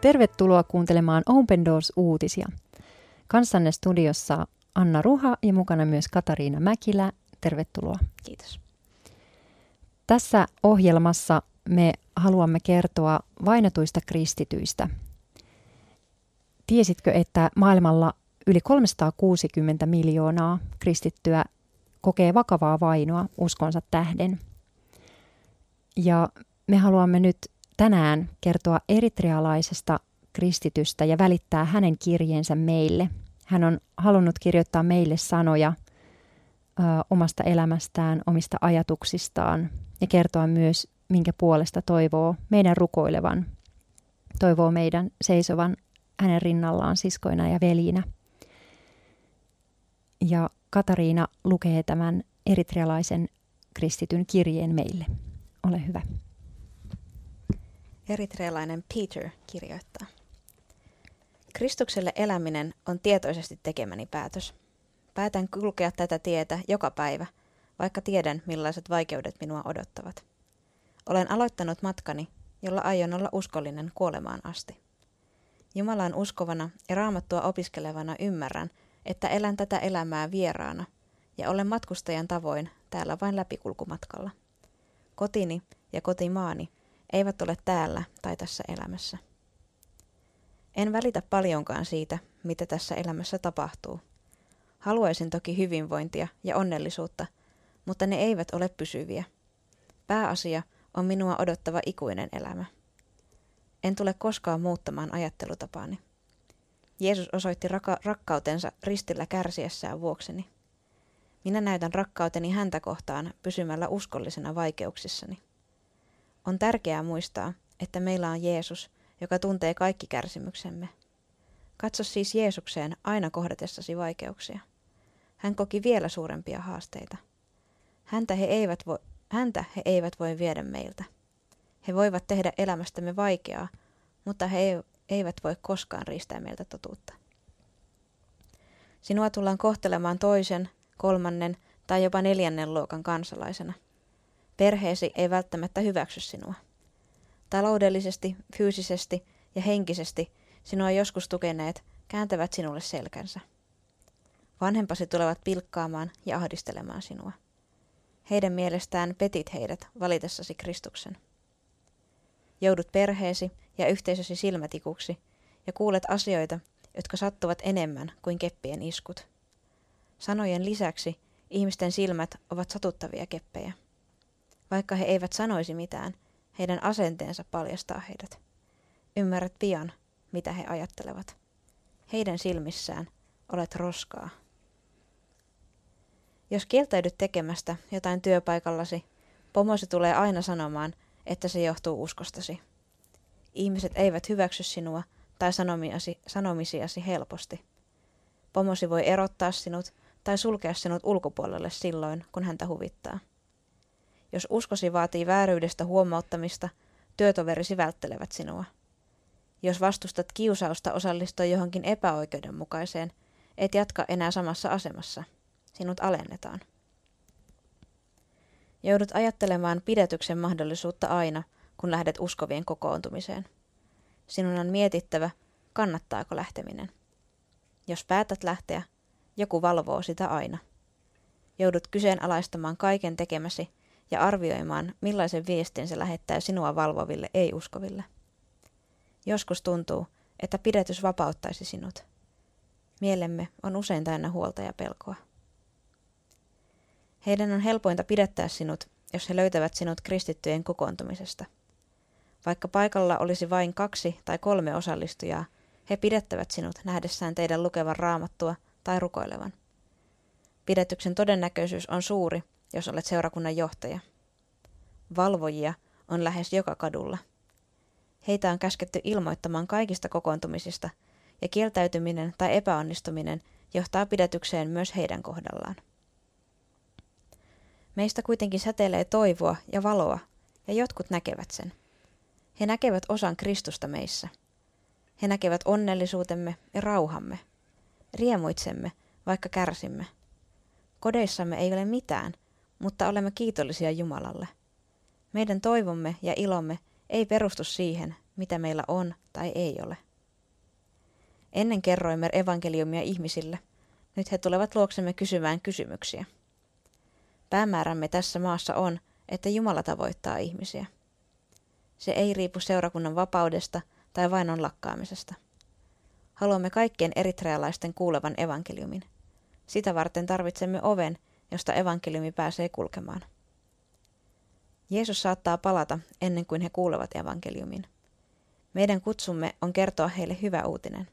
Tervetuloa kuuntelemaan Open Doors-uutisia. Kanssanne studiossa Anna Ruha ja mukana myös Katariina Mäkilä. Tervetuloa. Kiitos. Tässä ohjelmassa me haluamme kertoa vainotuista kristityistä. Tiesitkö, että maailmalla yli 360 miljoonaa kristittyä kokee vakavaa vainoa uskonsa tähden? Ja me haluamme nyt tänään kertoa eritrealaisesta kristitystä ja välittää hänen kirjeensä meille. Hän on halunnut kirjoittaa meille sanoja ö, omasta elämästään, omista ajatuksistaan ja kertoa myös, minkä puolesta toivoo meidän rukoilevan, toivoo meidän seisovan hänen rinnallaan siskoina ja veljinä. Ja Katariina lukee tämän eritrealaisen kristityn kirjeen meille. Ole hyvä. Eritrealainen Peter kirjoittaa. Kristukselle eläminen on tietoisesti tekemäni päätös. Päätän kulkea tätä tietä joka päivä, vaikka tiedän millaiset vaikeudet minua odottavat. Olen aloittanut matkani, jolla aion olla uskollinen kuolemaan asti. Jumalaan uskovana ja raamattua opiskelevana ymmärrän, että elän tätä elämää vieraana ja olen matkustajan tavoin täällä vain läpikulkumatkalla. Kotini ja kotimaani eivät ole täällä tai tässä elämässä. En välitä paljonkaan siitä, mitä tässä elämässä tapahtuu. Haluaisin toki hyvinvointia ja onnellisuutta, mutta ne eivät ole pysyviä. Pääasia on minua odottava ikuinen elämä. En tule koskaan muuttamaan ajattelutapaani. Jeesus osoitti raka- rakkautensa ristillä kärsiessään vuokseni. Minä näytän rakkauteni häntä kohtaan pysymällä uskollisena vaikeuksissani. On tärkeää muistaa, että meillä on Jeesus, joka tuntee kaikki kärsimyksemme. Katso siis Jeesukseen aina kohdatessasi vaikeuksia. Hän koki vielä suurempia haasteita. Häntä he eivät voi, häntä he eivät voi viedä meiltä. He voivat tehdä elämästämme vaikeaa, mutta he eivät voi koskaan riistää meiltä totuutta. Sinua tullaan kohtelemaan toisen, kolmannen tai jopa neljännen luokan kansalaisena – Perheesi ei välttämättä hyväksy sinua. Taloudellisesti, fyysisesti ja henkisesti sinua joskus tukeneet kääntävät sinulle selkänsä. Vanhempasi tulevat pilkkaamaan ja ahdistelemaan sinua. Heidän mielestään petit heidät valitessasi Kristuksen. Joudut perheesi ja yhteisösi silmätikuksi ja kuulet asioita, jotka sattuvat enemmän kuin keppien iskut. Sanojen lisäksi ihmisten silmät ovat satuttavia keppejä. Vaikka he eivät sanoisi mitään, heidän asenteensa paljastaa heidät. Ymmärrät pian, mitä he ajattelevat. Heidän silmissään olet roskaa. Jos kieltäydyt tekemästä jotain työpaikallasi, pomosi tulee aina sanomaan, että se johtuu uskostasi. Ihmiset eivät hyväksy sinua tai sanomiasi, sanomisiasi helposti. Pomosi voi erottaa sinut tai sulkea sinut ulkopuolelle silloin, kun häntä huvittaa. Jos uskosi vaatii vääryydestä huomauttamista, työtoverisi välttelevät sinua. Jos vastustat kiusausta osallistua johonkin epäoikeudenmukaiseen, et jatka enää samassa asemassa. Sinut alennetaan. Joudut ajattelemaan pidätyksen mahdollisuutta aina, kun lähdet uskovien kokoontumiseen. Sinun on mietittävä, kannattaako lähteminen. Jos päätät lähteä, joku valvoo sitä aina. Joudut kyseenalaistamaan kaiken tekemäsi ja arvioimaan, millaisen viestin se lähettää sinua valvoville ei-uskoville. Joskus tuntuu, että pidätys vapauttaisi sinut. Mielemme on usein täynnä huolta ja pelkoa. Heidän on helpointa pidättää sinut, jos he löytävät sinut kristittyjen kokoontumisesta. Vaikka paikalla olisi vain kaksi tai kolme osallistujaa, he pidättävät sinut nähdessään teidän lukevan raamattua tai rukoilevan. Pidätyksen todennäköisyys on suuri, jos olet seurakunnan johtaja. Valvojia on lähes joka kadulla. Heitä on käsketty ilmoittamaan kaikista kokoontumisista, ja kieltäytyminen tai epäonnistuminen johtaa pidätykseen myös heidän kohdallaan. Meistä kuitenkin säteilee toivoa ja valoa, ja jotkut näkevät sen. He näkevät osan Kristusta meissä. He näkevät onnellisuutemme ja rauhamme. Riemuitsemme, vaikka kärsimme. Kodeissamme ei ole mitään, mutta olemme kiitollisia Jumalalle. Meidän toivomme ja ilomme ei perustu siihen, mitä meillä on tai ei ole. Ennen kerroimme evankeliumia ihmisille. Nyt he tulevat luoksemme kysymään kysymyksiä. Päämäärämme tässä maassa on, että Jumala tavoittaa ihmisiä. Se ei riipu seurakunnan vapaudesta tai vainon lakkaamisesta. Haluamme kaikkien eritrealaisten kuulevan evankeliumin. Sitä varten tarvitsemme oven, josta evankeliumi pääsee kulkemaan. Jeesus saattaa palata ennen kuin he kuulevat evankeliumin. Meidän kutsumme on kertoa heille hyvä uutinen.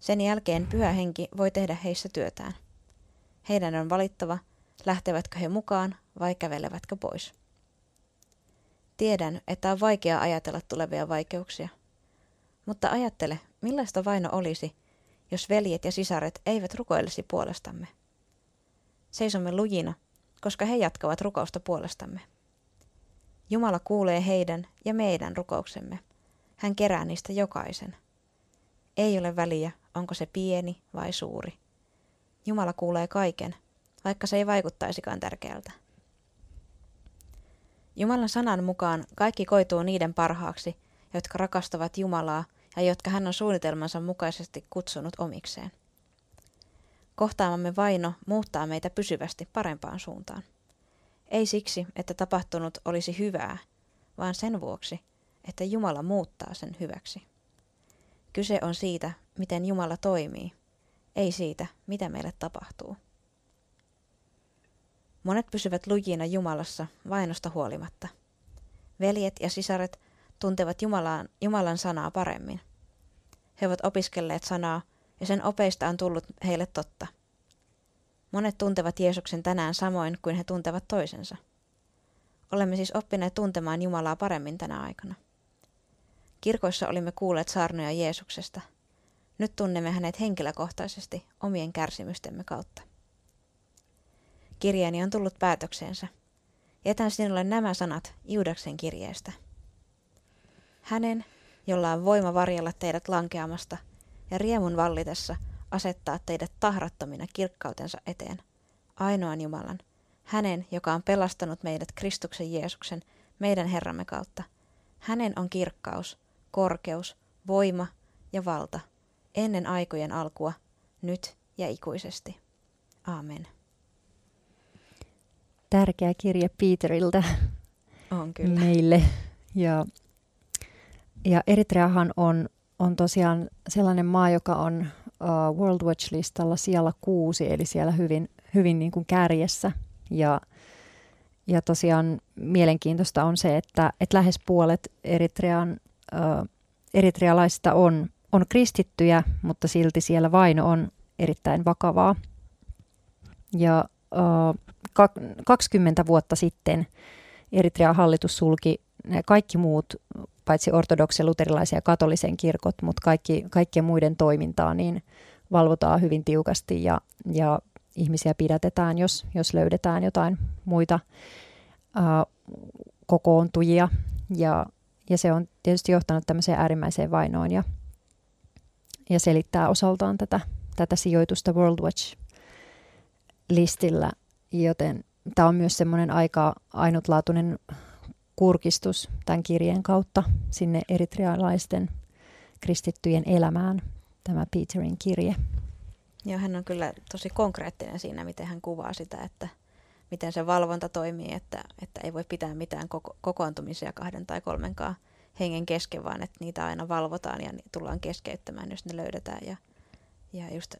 Sen jälkeen pyhä henki voi tehdä heissä työtään. Heidän on valittava, lähtevätkö he mukaan vai kävelevätkö pois. Tiedän, että on vaikea ajatella tulevia vaikeuksia. Mutta ajattele, millaista vaino olisi, jos veljet ja sisaret eivät rukoilisi puolestamme. Seisomme lujina, koska he jatkavat rukousta puolestamme. Jumala kuulee heidän ja meidän rukouksemme. Hän kerää niistä jokaisen. Ei ole väliä, onko se pieni vai suuri. Jumala kuulee kaiken, vaikka se ei vaikuttaisikaan tärkeältä. Jumalan sanan mukaan kaikki koituu niiden parhaaksi, jotka rakastavat Jumalaa ja jotka hän on suunnitelmansa mukaisesti kutsunut omikseen. Kohtaamamme vaino muuttaa meitä pysyvästi parempaan suuntaan. Ei siksi, että tapahtunut olisi hyvää, vaan sen vuoksi, että Jumala muuttaa sen hyväksi. Kyse on siitä, miten Jumala toimii, ei siitä, mitä meille tapahtuu. Monet pysyvät lujina Jumalassa vainosta huolimatta. Veljet ja sisaret tuntevat Jumalan, Jumalan sanaa paremmin. He ovat opiskelleet sanaa ja sen opeista on tullut heille totta. Monet tuntevat Jeesuksen tänään samoin kuin he tuntevat toisensa. Olemme siis oppineet tuntemaan Jumalaa paremmin tänä aikana. Kirkoissa olimme kuulleet saarnoja Jeesuksesta. Nyt tunnemme hänet henkilökohtaisesti omien kärsimystemme kautta. Kirjeeni on tullut päätökseensä. Jätän sinulle nämä sanat Juudaksen kirjeestä. Hänen, jolla on voima varjella teidät lankeamasta ja riemun vallitessa asettaa teidät tahrattomina kirkkautensa eteen, ainoan Jumalan, hänen, joka on pelastanut meidät Kristuksen Jeesuksen, meidän Herramme kautta. Hänen on kirkkaus, korkeus, voima ja valta, ennen aikojen alkua, nyt ja ikuisesti. Amen. Tärkeä kirje Peteriltä on kyllä. meille. Ja, ja Eritreahan on, on tosiaan sellainen maa, joka on uh, World Watch-listalla siellä kuusi, eli siellä hyvin, hyvin niin kuin kärjessä. Ja, ja tosiaan mielenkiintoista on se, että, että lähes puolet Eritrean uh, eritrealaisista on, on kristittyjä, mutta silti siellä vaino on erittäin vakavaa. Ja uh, 20 vuotta sitten Eritrean hallitus sulki kaikki muut, paitsi ortodoksia, luterilaisia ja katolisen kirkot, mutta kaikki, kaikkien muiden toimintaa niin valvotaan hyvin tiukasti ja, ja ihmisiä pidätetään, jos, jos löydetään jotain muita uh, kokoontujia. Ja ja se on tietysti johtanut tämmöiseen äärimmäiseen vainoon ja, ja selittää osaltaan tätä, tätä sijoitusta World Watch-listillä, joten tämä on myös semmoinen aika ainutlaatuinen kurkistus tämän kirjeen kautta sinne eritrealaisten kristittyjen elämään, tämä Peterin kirje. Joo, hän on kyllä tosi konkreettinen siinä, miten hän kuvaa sitä, että miten se valvonta toimii, että, että ei voi pitää mitään koko, kokoontumisia kahden tai kolmenkaan hengen kesken, vaan että niitä aina valvotaan ja tullaan keskeyttämään, jos ne löydetään. Ja, ja just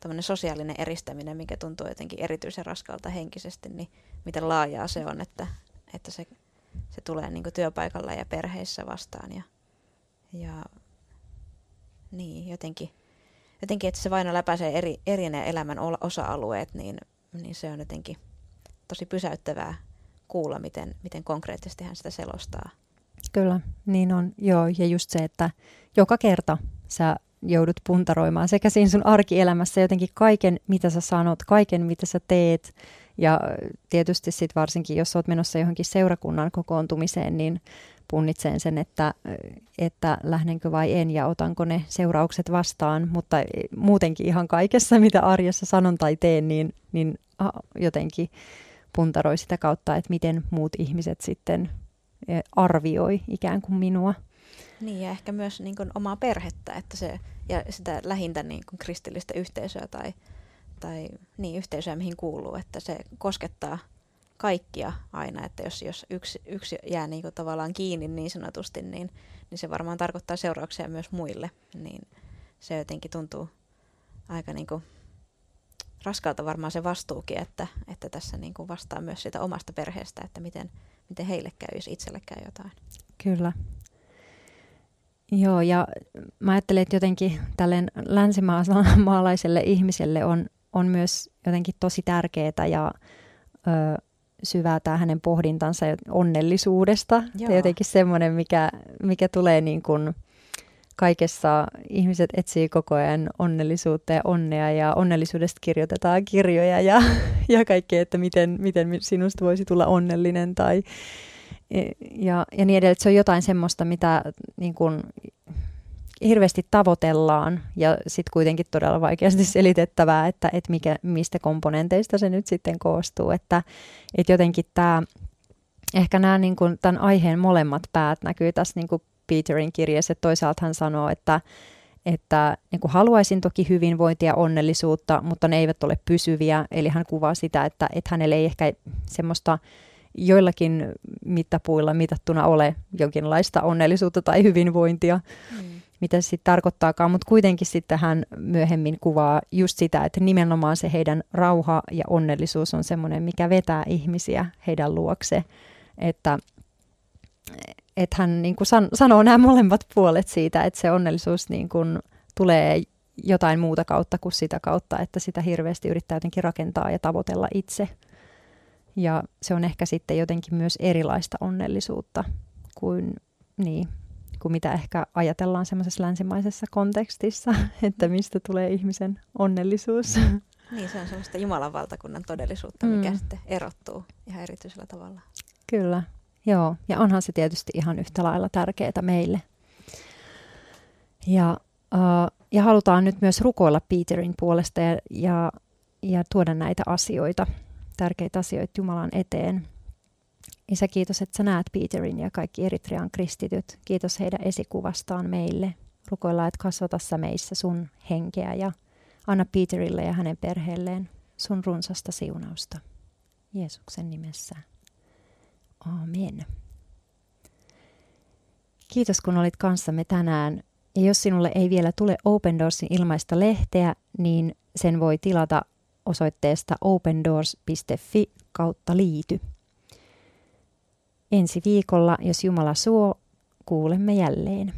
tämmöinen sosiaalinen eristäminen, mikä tuntuu jotenkin erityisen raskalta henkisesti, niin miten laajaa se on, että, että se, se tulee niin työpaikalla ja perheissä vastaan. Ja, ja niin, jotenkin, jotenkin, että se vain läpäisee eri, eri elämän osa-alueet, niin, niin se on jotenkin – tosi pysäyttävää kuulla, miten, miten konkreettisesti hän sitä selostaa. Kyllä, niin on. Joo, ja just se, että joka kerta sä joudut puntaroimaan sekä siinä sun arkielämässä jotenkin kaiken, mitä sä sanot, kaiken, mitä sä teet. Ja tietysti sitten varsinkin, jos oot menossa johonkin seurakunnan kokoontumiseen, niin punnitseen sen, että, että lähdenkö vai en ja otanko ne seuraukset vastaan. Mutta muutenkin ihan kaikessa, mitä arjessa sanon tai teen, niin, niin jotenkin puntaroi sitä kautta, että miten muut ihmiset sitten e, arvioi ikään kuin minua. Niin ja ehkä myös niin kuin omaa perhettä että se, ja sitä lähintä niin kuin kristillistä yhteisöä tai, tai niin, yhteisöä, mihin kuuluu, että se koskettaa kaikkia aina, että jos, jos yksi, yksi jää niin kuin tavallaan kiinni niin sanotusti, niin, niin se varmaan tarkoittaa seurauksia myös muille, niin se jotenkin tuntuu aika niin kuin raskalta varmaan se vastuukin, että, että tässä niin kuin vastaa myös sitä omasta perheestä, että miten, miten heille käy, jos itselle käy jotain. Kyllä. Joo, ja mä ajattelen, että jotenkin tälle länsimaalaiselle ihmiselle on, on myös jotenkin tosi tärkeää ja ö, syvää tämä hänen pohdintansa onnellisuudesta. Joo. Ja jotenkin semmoinen, mikä, mikä tulee niin kuin kaikessa, ihmiset etsii koko ajan onnellisuutta ja onnea ja onnellisuudesta kirjoitetaan kirjoja ja, ja kaikkea, että miten, miten sinusta voisi tulla onnellinen tai ja, ja niin edelleen. Se on jotain semmoista, mitä niin kuin, hirveästi tavoitellaan ja sitten kuitenkin todella vaikeasti selitettävää, että, että mikä, mistä komponenteista se nyt sitten koostuu. Että, että jotenkin tämä, ehkä nämä niin kuin, tämän aiheen molemmat päät näkyy tässä niin kuin Peterin kirjassa. Toisaalta hän sanoo, että, että niin kuin haluaisin toki hyvinvointia ja onnellisuutta, mutta ne eivät ole pysyviä. Eli hän kuvaa sitä, että, että hänelle ei ehkä semmoista joillakin mittapuilla mitattuna ole jonkinlaista onnellisuutta tai hyvinvointia, mm. Mitä se sitten tarkoittaakaan, mutta kuitenkin sitten hän myöhemmin kuvaa just sitä, että nimenomaan se heidän rauha ja onnellisuus on semmoinen, mikä vetää ihmisiä heidän luokse, että että hän niin kuin san, sanoo nämä molemmat puolet siitä, että se onnellisuus niin kuin tulee jotain muuta kautta kuin sitä kautta, että sitä hirveästi yrittää jotenkin rakentaa ja tavoitella itse. Ja se on ehkä sitten jotenkin myös erilaista onnellisuutta kuin, niin, kuin mitä ehkä ajatellaan semmoisessa länsimaisessa kontekstissa, että mistä tulee ihmisen onnellisuus. Niin, se on semmoista Jumalan valtakunnan todellisuutta, mikä mm. sitten erottuu ihan erityisellä tavalla. Kyllä, joo. Ja onhan se tietysti ihan yhtä lailla tärkeää meille. Ja, uh, ja halutaan nyt myös rukoilla Peterin puolesta ja, ja, ja tuoda näitä asioita tärkeitä asioita Jumalan eteen. Isä, kiitos, että sä näet Peterin ja kaikki Eritrean kristityt. Kiitos heidän esikuvastaan meille. Rukoillaan, että kasvata sä meissä sun henkeä ja anna Peterille ja hänen perheelleen sun runsasta siunausta. Jeesuksen nimessä. Amen. Kiitos kun olit kanssamme tänään. Ja jos sinulle ei vielä tule Open Doorsin ilmaista lehteä, niin sen voi tilata osoitteesta opendoors.fi kautta liity. Ensi viikolla, jos Jumala suo, kuulemme jälleen.